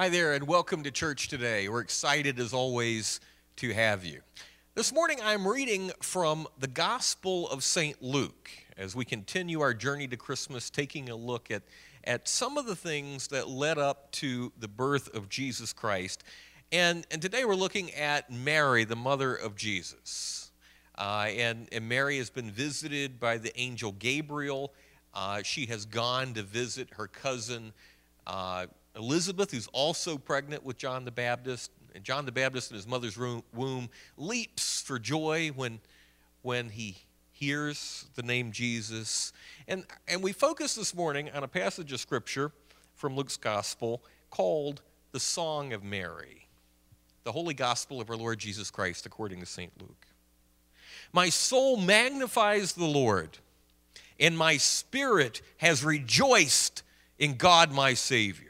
Hi there, and welcome to church today. We're excited, as always, to have you. This morning, I'm reading from the Gospel of St. Luke as we continue our journey to Christmas, taking a look at, at some of the things that led up to the birth of Jesus Christ. And, and today, we're looking at Mary, the mother of Jesus. Uh, and, and Mary has been visited by the angel Gabriel. Uh, she has gone to visit her cousin. Uh, Elizabeth, who's also pregnant with John the Baptist, and John the Baptist in his mother's womb leaps for joy when, when he hears the name Jesus. And, and we focus this morning on a passage of scripture from Luke's gospel called the Song of Mary, the holy gospel of our Lord Jesus Christ according to St. Luke. My soul magnifies the Lord, and my spirit has rejoiced in God my Savior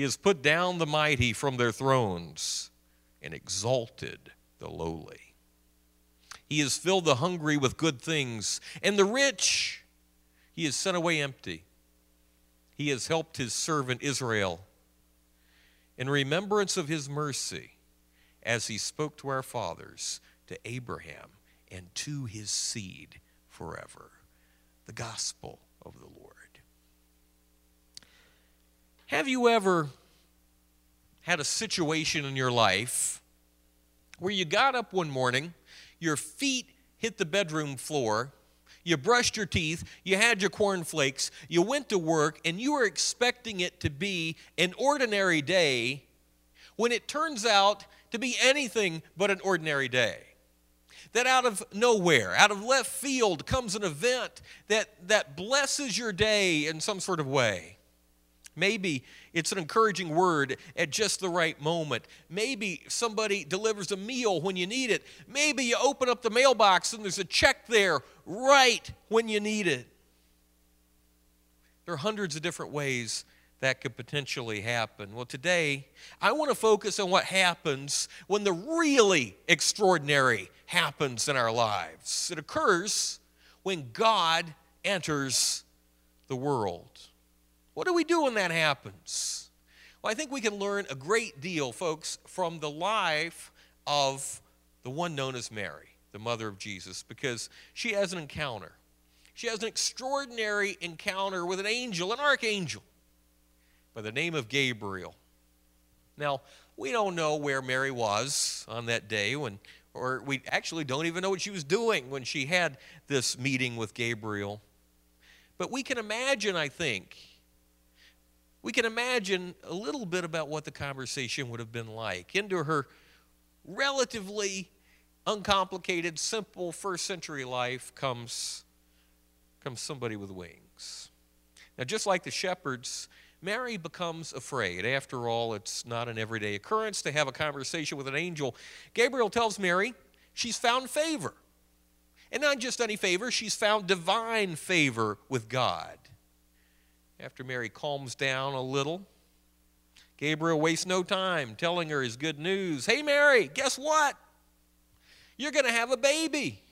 He has put down the mighty from their thrones and exalted the lowly. He has filled the hungry with good things, and the rich he has sent away empty. He has helped his servant Israel in remembrance of his mercy as he spoke to our fathers, to Abraham, and to his seed forever. The gospel of the Lord. Have you ever had a situation in your life where you got up one morning, your feet hit the bedroom floor, you brushed your teeth, you had your cornflakes, you went to work, and you were expecting it to be an ordinary day when it turns out to be anything but an ordinary day? that out of nowhere, out of left field, comes an event that, that blesses your day in some sort of way. Maybe it's an encouraging word at just the right moment. Maybe somebody delivers a meal when you need it. Maybe you open up the mailbox and there's a check there right when you need it. There are hundreds of different ways that could potentially happen. Well, today, I want to focus on what happens when the really extraordinary happens in our lives. It occurs when God enters the world. What do we do when that happens? Well, I think we can learn a great deal, folks, from the life of the one known as Mary, the mother of Jesus, because she has an encounter. She has an extraordinary encounter with an angel, an archangel, by the name of Gabriel. Now, we don't know where Mary was on that day when or we actually don't even know what she was doing when she had this meeting with Gabriel. But we can imagine, I think, we can imagine a little bit about what the conversation would have been like. Into her relatively uncomplicated, simple first century life comes, comes somebody with wings. Now, just like the shepherds, Mary becomes afraid. After all, it's not an everyday occurrence to have a conversation with an angel. Gabriel tells Mary she's found favor. And not just any favor, she's found divine favor with God. After Mary calms down a little, Gabriel wastes no time telling her his good news. Hey, Mary, guess what? You're going to have a baby.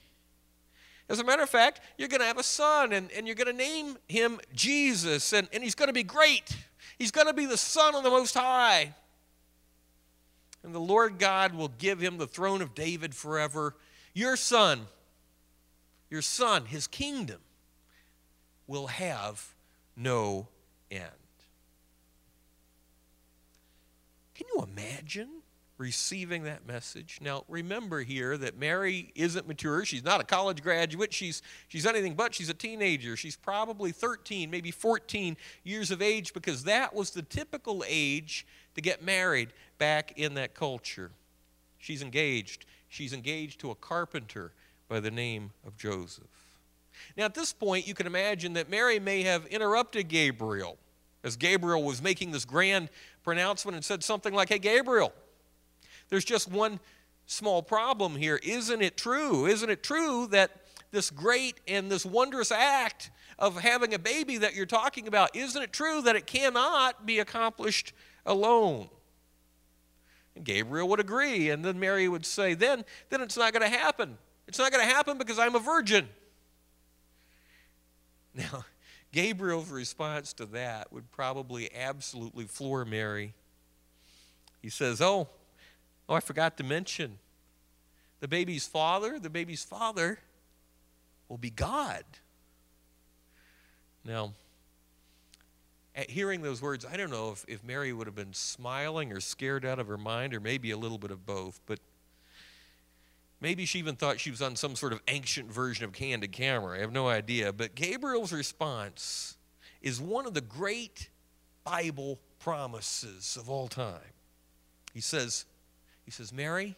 As a matter of fact, you're going to have a son, and, and you're going to name him Jesus, and, and he's going to be great. He's going to be the Son of the Most High. And the Lord God will give him the throne of David forever. Your son, your son, his kingdom, will have no end. Can you imagine receiving that message? Now, remember here that Mary isn't mature. She's not a college graduate. She's, she's anything but. She's a teenager. She's probably 13, maybe 14 years of age because that was the typical age to get married back in that culture. She's engaged. She's engaged to a carpenter by the name of Joseph. Now, at this point, you can imagine that Mary may have interrupted Gabriel as Gabriel was making this grand pronouncement and said something like, Hey, Gabriel, there's just one small problem here. Isn't it true? Isn't it true that this great and this wondrous act of having a baby that you're talking about, isn't it true that it cannot be accomplished alone? And Gabriel would agree, and then Mary would say, Then, then it's not going to happen. It's not going to happen because I'm a virgin. Now, Gabriel's response to that would probably absolutely floor Mary. He says, Oh, oh, I forgot to mention the baby's father, the baby's father will be God. Now, at hearing those words, I don't know if, if Mary would have been smiling or scared out of her mind, or maybe a little bit of both, but maybe she even thought she was on some sort of ancient version of candid camera. I have no idea. But Gabriel's response is one of the great Bible promises of all time. He says, he says, Mary,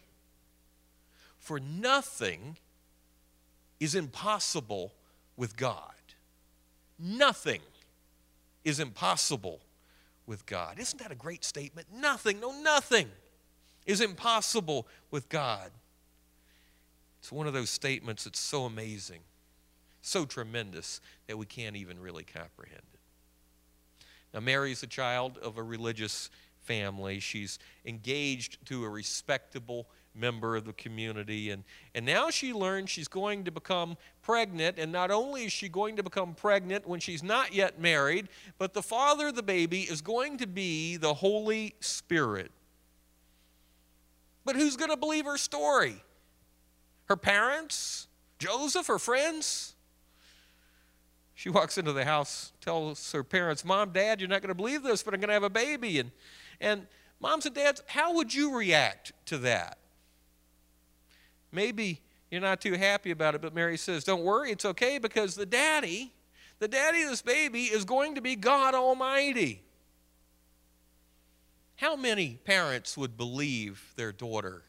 for nothing is impossible with God. Nothing is impossible with God. Isn't that a great statement? Nothing, no, nothing is impossible with God. It's one of those statements that's so amazing, so tremendous that we can't even really comprehend it. Now, Mary's a child of a religious family. She's engaged to a respectable member of the community. And, and now she learns she's going to become pregnant. And not only is she going to become pregnant when she's not yet married, but the father of the baby is going to be the Holy Spirit. But who's going to believe her story? Her parents? Joseph? Her friends? She walks into the house, tells her parents, Mom, Dad, you're not going to believe this, but I'm going to have a baby. And, and moms and dads, how would you react to that? Maybe you're not too happy about it, but Mary says, Don't worry, it's okay because the daddy, the daddy of this baby, is going to be God Almighty. How many parents would believe their daughter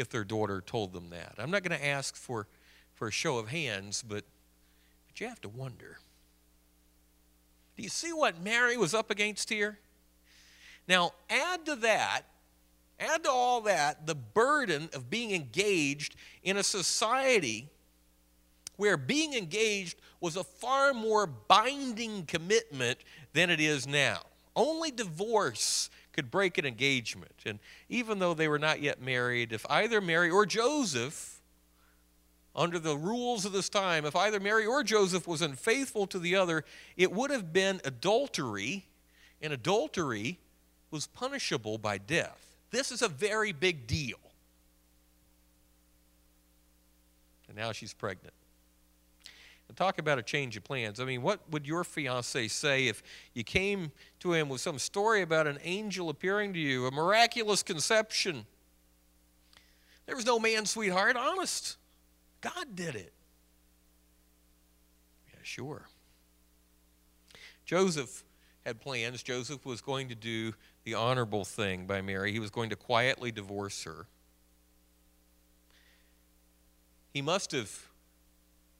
if their daughter told them that? I'm not going to ask for, for a show of hands, but, but you have to wonder. Do you see what Mary was up against here? Now, add to that Add to all that the burden of being engaged in a society where being engaged was a far more binding commitment than it is now. Only divorce could break an engagement. And even though they were not yet married, if either Mary or Joseph, under the rules of this time, if either Mary or Joseph was unfaithful to the other, it would have been adultery, and adultery was punishable by death. This is a very big deal. And now she's pregnant. Talk about a change of plans. I mean, what would your fiance say if you came to him with some story about an angel appearing to you, a miraculous conception? There was no man, sweetheart, honest. God did it. Yeah, sure. Joseph had plans. Joseph was going to do the honorable thing by Mary. He was going to quietly divorce her. He must have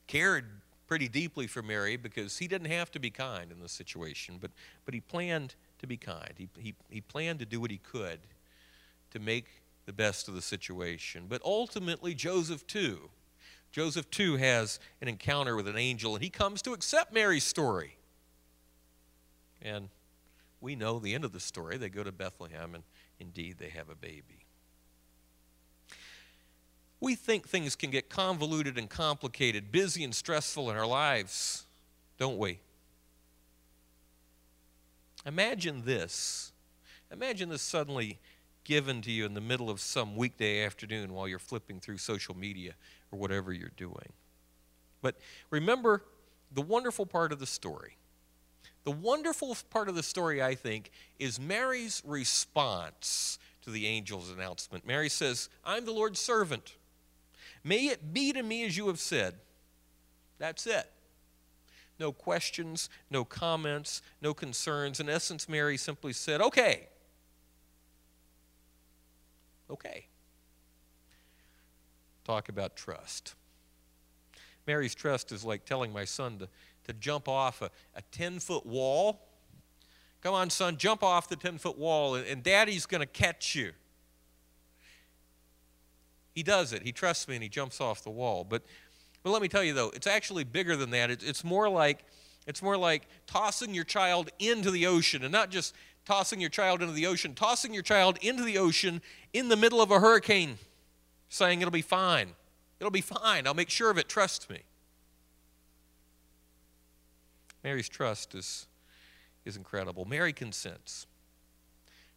cared pretty deeply for Mary because he didn't have to be kind in this situation, but, but he planned to be kind. He, he, he planned to do what he could to make the best of the situation. But ultimately, Joseph too. Joseph too has an encounter with an angel, and he comes to accept Mary's story. And we know the end of the story. They go to Bethlehem, and indeed, they have a baby. We think things can get convoluted and complicated, busy and stressful in our lives, don't we? Imagine this. Imagine this suddenly given to you in the middle of some weekday afternoon while you're flipping through social media or whatever you're doing. But remember the wonderful part of the story the wonderful part of the story, I think, is Mary's response to the angel's announcement. Mary says, I'm the Lord's servant. May it be to me as you have said. That's it. No questions, no comments, no concerns. In essence, Mary simply said, Okay. Okay. Talk about trust. Mary's trust is like telling my son to to jump off a, a 10 foot wall Come on, son, jump off the 10 foot wall, and, and daddy's going to catch you. He does it. He trusts me and he jumps off the wall. But, but let me tell you, though, it's actually bigger than that. It's, it's, more like, it's more like tossing your child into the ocean, and not just tossing your child into the ocean, tossing your child into the ocean in the middle of a hurricane, saying, It'll be fine. It'll be fine. I'll make sure of it. Trust me. Mary's trust is, is incredible. Mary consents.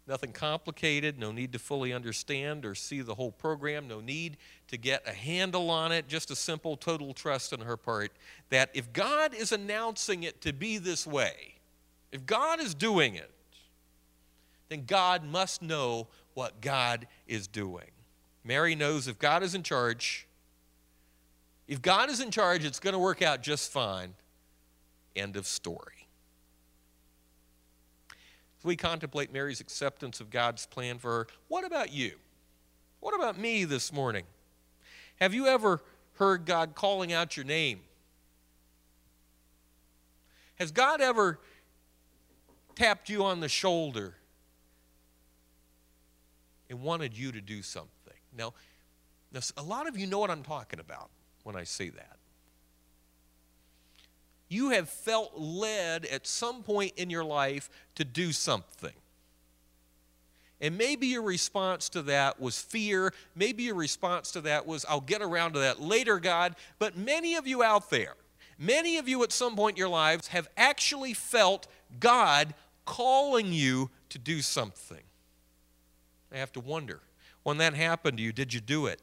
Nothing complicated, no need to fully understand or see the whole program, no need to get a handle on it, just a simple total trust on her part that if God is announcing it to be this way, if God is doing it, then God must know what God is doing. Mary knows if God is in charge, if God is in charge, it's going to work out just fine. End of story. As we contemplate Mary's acceptance of God's plan for her, what about you? What about me this morning? Have you ever heard God calling out your name? Has God ever tapped you on the shoulder and wanted you to do something? Now, now a lot of you know what I'm talking about when I say that you have felt led at some point in your life to do something. And maybe your response to that was fear. Maybe your response to that was, I'll get around to that later, God. But many of you out there, many of you at some point in your lives have actually felt God calling you to do something. I have to wonder when that happened to you, did you do it?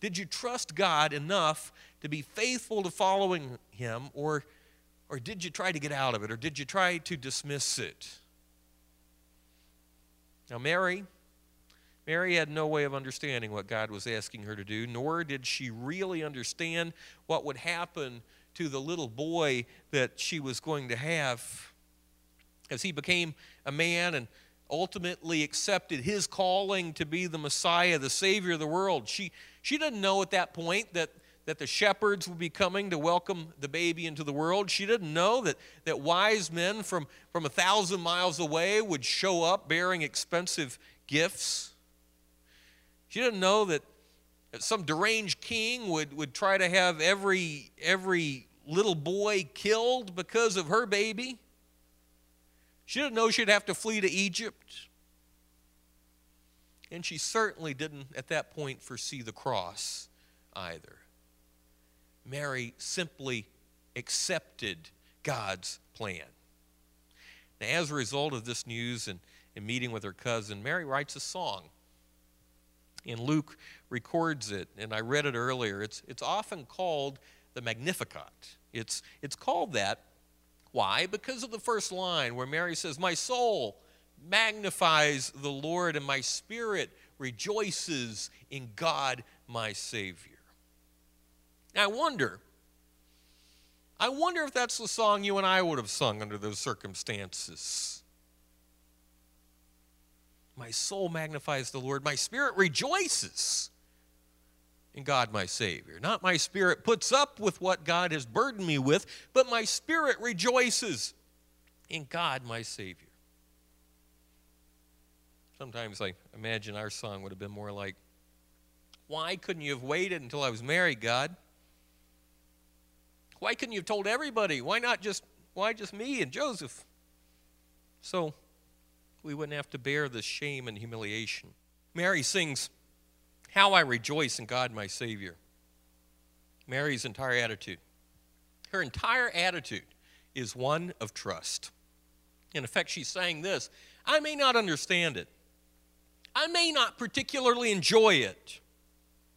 Did you trust God enough to be faithful to following Him, or, or did you try to get out of it, or did you try to dismiss it? Now, Mary, Mary had no way of understanding what God was asking her to do, nor did she really understand what would happen to the little boy that she was going to have as he became a man and ultimately accepted his calling to be the Messiah, the Savior of the world. She, she didn't know at that point that, that the shepherds would be coming to welcome the baby into the world. She didn't know that, that wise men from, from a thousand miles away would show up bearing expensive gifts. She didn't know that some deranged king would, would try to have every, every little boy killed because of her baby. She didn't know she'd have to flee to Egypt. And she certainly didn't, at that point, foresee the cross either. Mary simply accepted God's plan. Now, as a result of this news and, and meeting with her cousin, Mary writes a song. And Luke records it, and I read it earlier. It's, it's often called the Magnificat. It's, it's called that why? Because of the first line where Mary says, My soul magnifies the Lord, and my spirit rejoices in God, my Savior. I wonder, I wonder if that's the song you and I would have sung under those circumstances. My soul magnifies the Lord, my spirit rejoices in God my Savior. Not my spirit puts up with what God has burdened me with, but my spirit rejoices in God my Savior. Sometimes I imagine our song would have been more like, Why couldn't you have waited until I was married, God? Why couldn't you have told everybody? Why not just why just me and Joseph? So we wouldn't have to bear the shame and humiliation. Mary sings how I rejoice in God, my Savior. Mary's entire attitude. Her entire attitude is one of trust. In effect, she's saying this I may not understand it, I may not particularly enjoy it.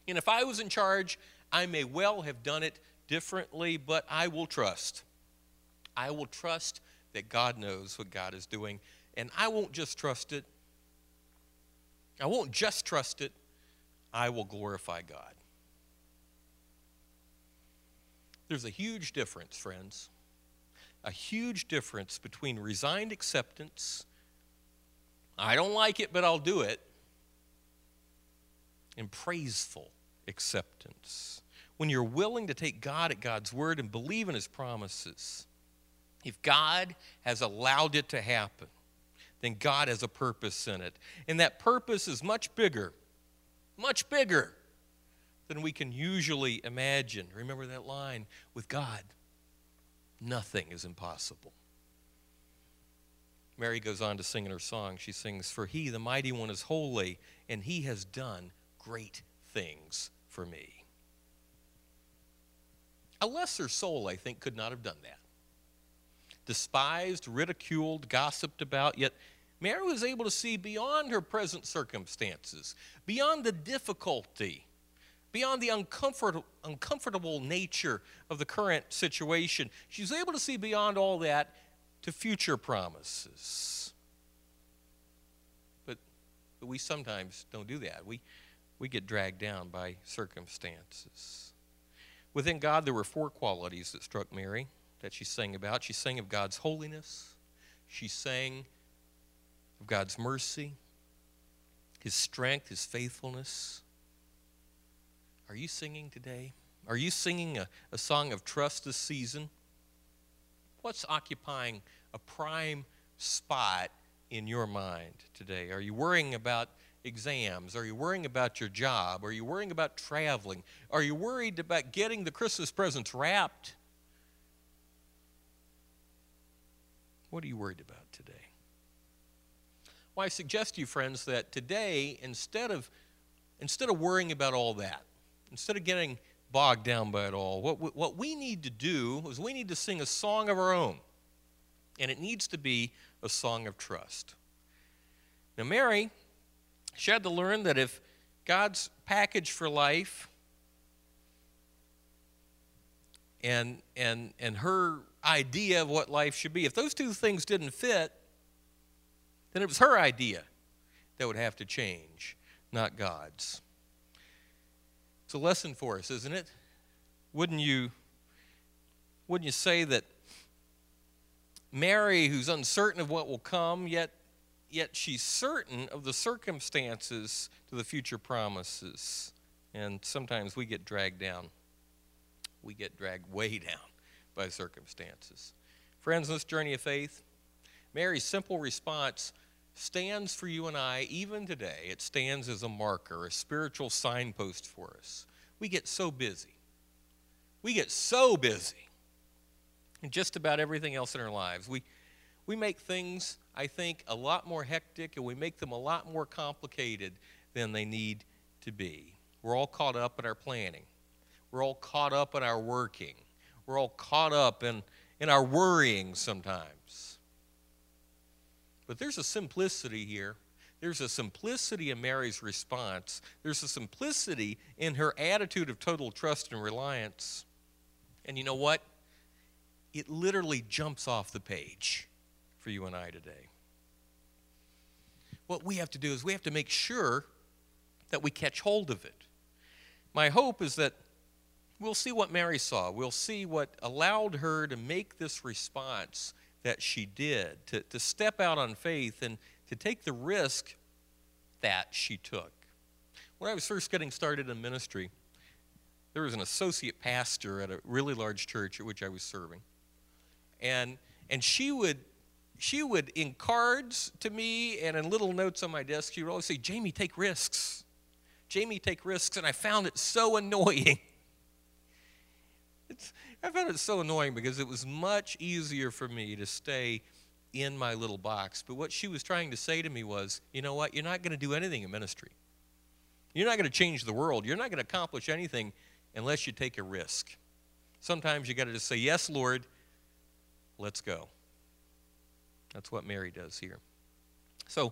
And if I was in charge, I may well have done it differently, but I will trust. I will trust that God knows what God is doing. And I won't just trust it. I won't just trust it. I will glorify God. There's a huge difference, friends. A huge difference between resigned acceptance, I don't like it, but I'll do it, and praiseful acceptance. When you're willing to take God at God's word and believe in his promises, If God has allowed it to happen, then God has a purpose in it. And that purpose is much bigger, much bigger than we can usually imagine. Remember that line with God, nothing is impossible. Mary goes on to sing in her song. She sings, For he, the mighty one, is holy, and he has done great things for me. A lesser soul, I think, could not have done that. Despised, ridiculed, gossiped about, yet Mary was able to see beyond her present circumstances, beyond the difficulty, beyond the uncomfortable, uncomfortable nature of the current situation. She was able to see beyond all that to future promises. But, but we sometimes don't do that. We, we get dragged down by circumstances. Within God, there were four qualities that struck Mary that she sang about. She sang of God's holiness, she sang of God's mercy, His strength, His faithfulness. Are you singing today? Are you singing a, a song of trust this season? What's occupying a prime spot in your mind today? Are you worrying about exams? Are you worrying about your job? Are you worrying about traveling? Are you worried about getting the Christmas presents wrapped? What are you worried about today? Well, I suggest to you, friends, that today, instead of, instead of worrying about all that, instead of getting bogged down by it all. What we, what we need to do is we need to sing a song of our own, and it needs to be a song of trust. Now, Mary, she had to learn that if God's package for life and, and, and her idea of what life should be, if those two things didn't fit, then it was her idea that would have to change, not God's. It's a lesson for us, isn't it? Wouldn't you wouldn't you say that Mary, who's uncertain of what will come, yet yet she's certain of the circumstances to the future promises. And sometimes we get dragged down. We get dragged way down by circumstances. Friends, this journey of faith, Mary's simple response stands for you and I even today. It stands as a marker, a spiritual signpost for us. We get so busy. We get so busy in just about everything else in our lives. We, we make things, I think, a lot more hectic and we make them a lot more complicated than they need to be. We're all caught up in our planning, we're all caught up in our working, we're all caught up in, in our worrying sometimes. But there's a simplicity here. There's a simplicity in Mary's response. There's a simplicity in her attitude of total trust and reliance. And you know what? It literally jumps off the page for you and I today. What we have to do is we have to make sure that we catch hold of it. My hope is that we'll see what Mary saw. We'll see what allowed her to make this response that she did, to, to step out on faith and to take the risk that she took. When I was first getting started in ministry, there was an associate pastor at a really large church at which I was serving. And, and she would she would in cards to me and in little notes on my desk she would always say jamie take risks jamie take risks and i found it so annoying it's, I found it so annoying because it was much easier for me to stay in my little box. But what she was trying to say to me was, you know what? You're not going to do anything in ministry. You're not going to change the world. You're not going to accomplish anything unless you take a risk. Sometimes you got to just say, Yes, Lord, let's go. That's what Mary does here. So,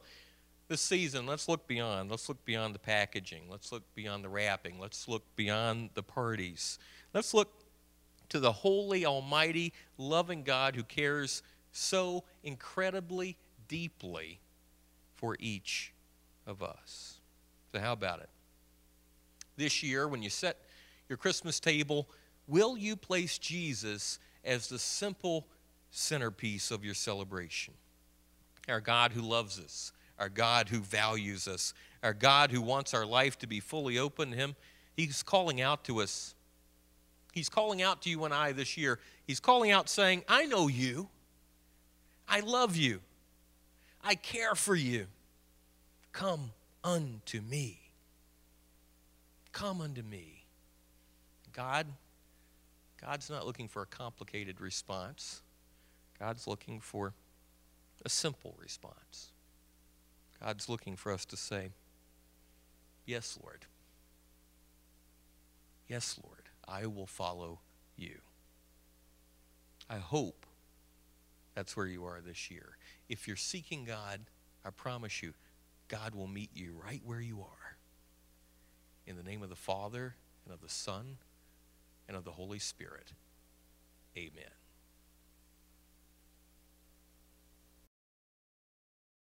this season, let's look beyond. Let's look beyond the packaging. Let's look beyond the wrapping. Let's look beyond the parties. Let's look to the holy, almighty, loving God who cares so incredibly deeply for each of us. So, how about it? This year, when you set your Christmas table, will you place Jesus as the simple centerpiece of your celebration? Our God who loves us, our God who values us, our God who wants our life to be fully open to Him, He's calling out to us He's calling out to you and I this year. He's calling out saying, I know you. I love you. I care for you. Come unto me. Come unto me. God, God's not looking for a complicated response. God's looking for a simple response. God's looking for us to say, Yes, Lord. Yes, Lord, I will follow you. I hope that's where you are this year. If you're seeking God, I promise you, God will meet you right where you are. In the name of the Father, and of the Son, and of the Holy Spirit. Amen.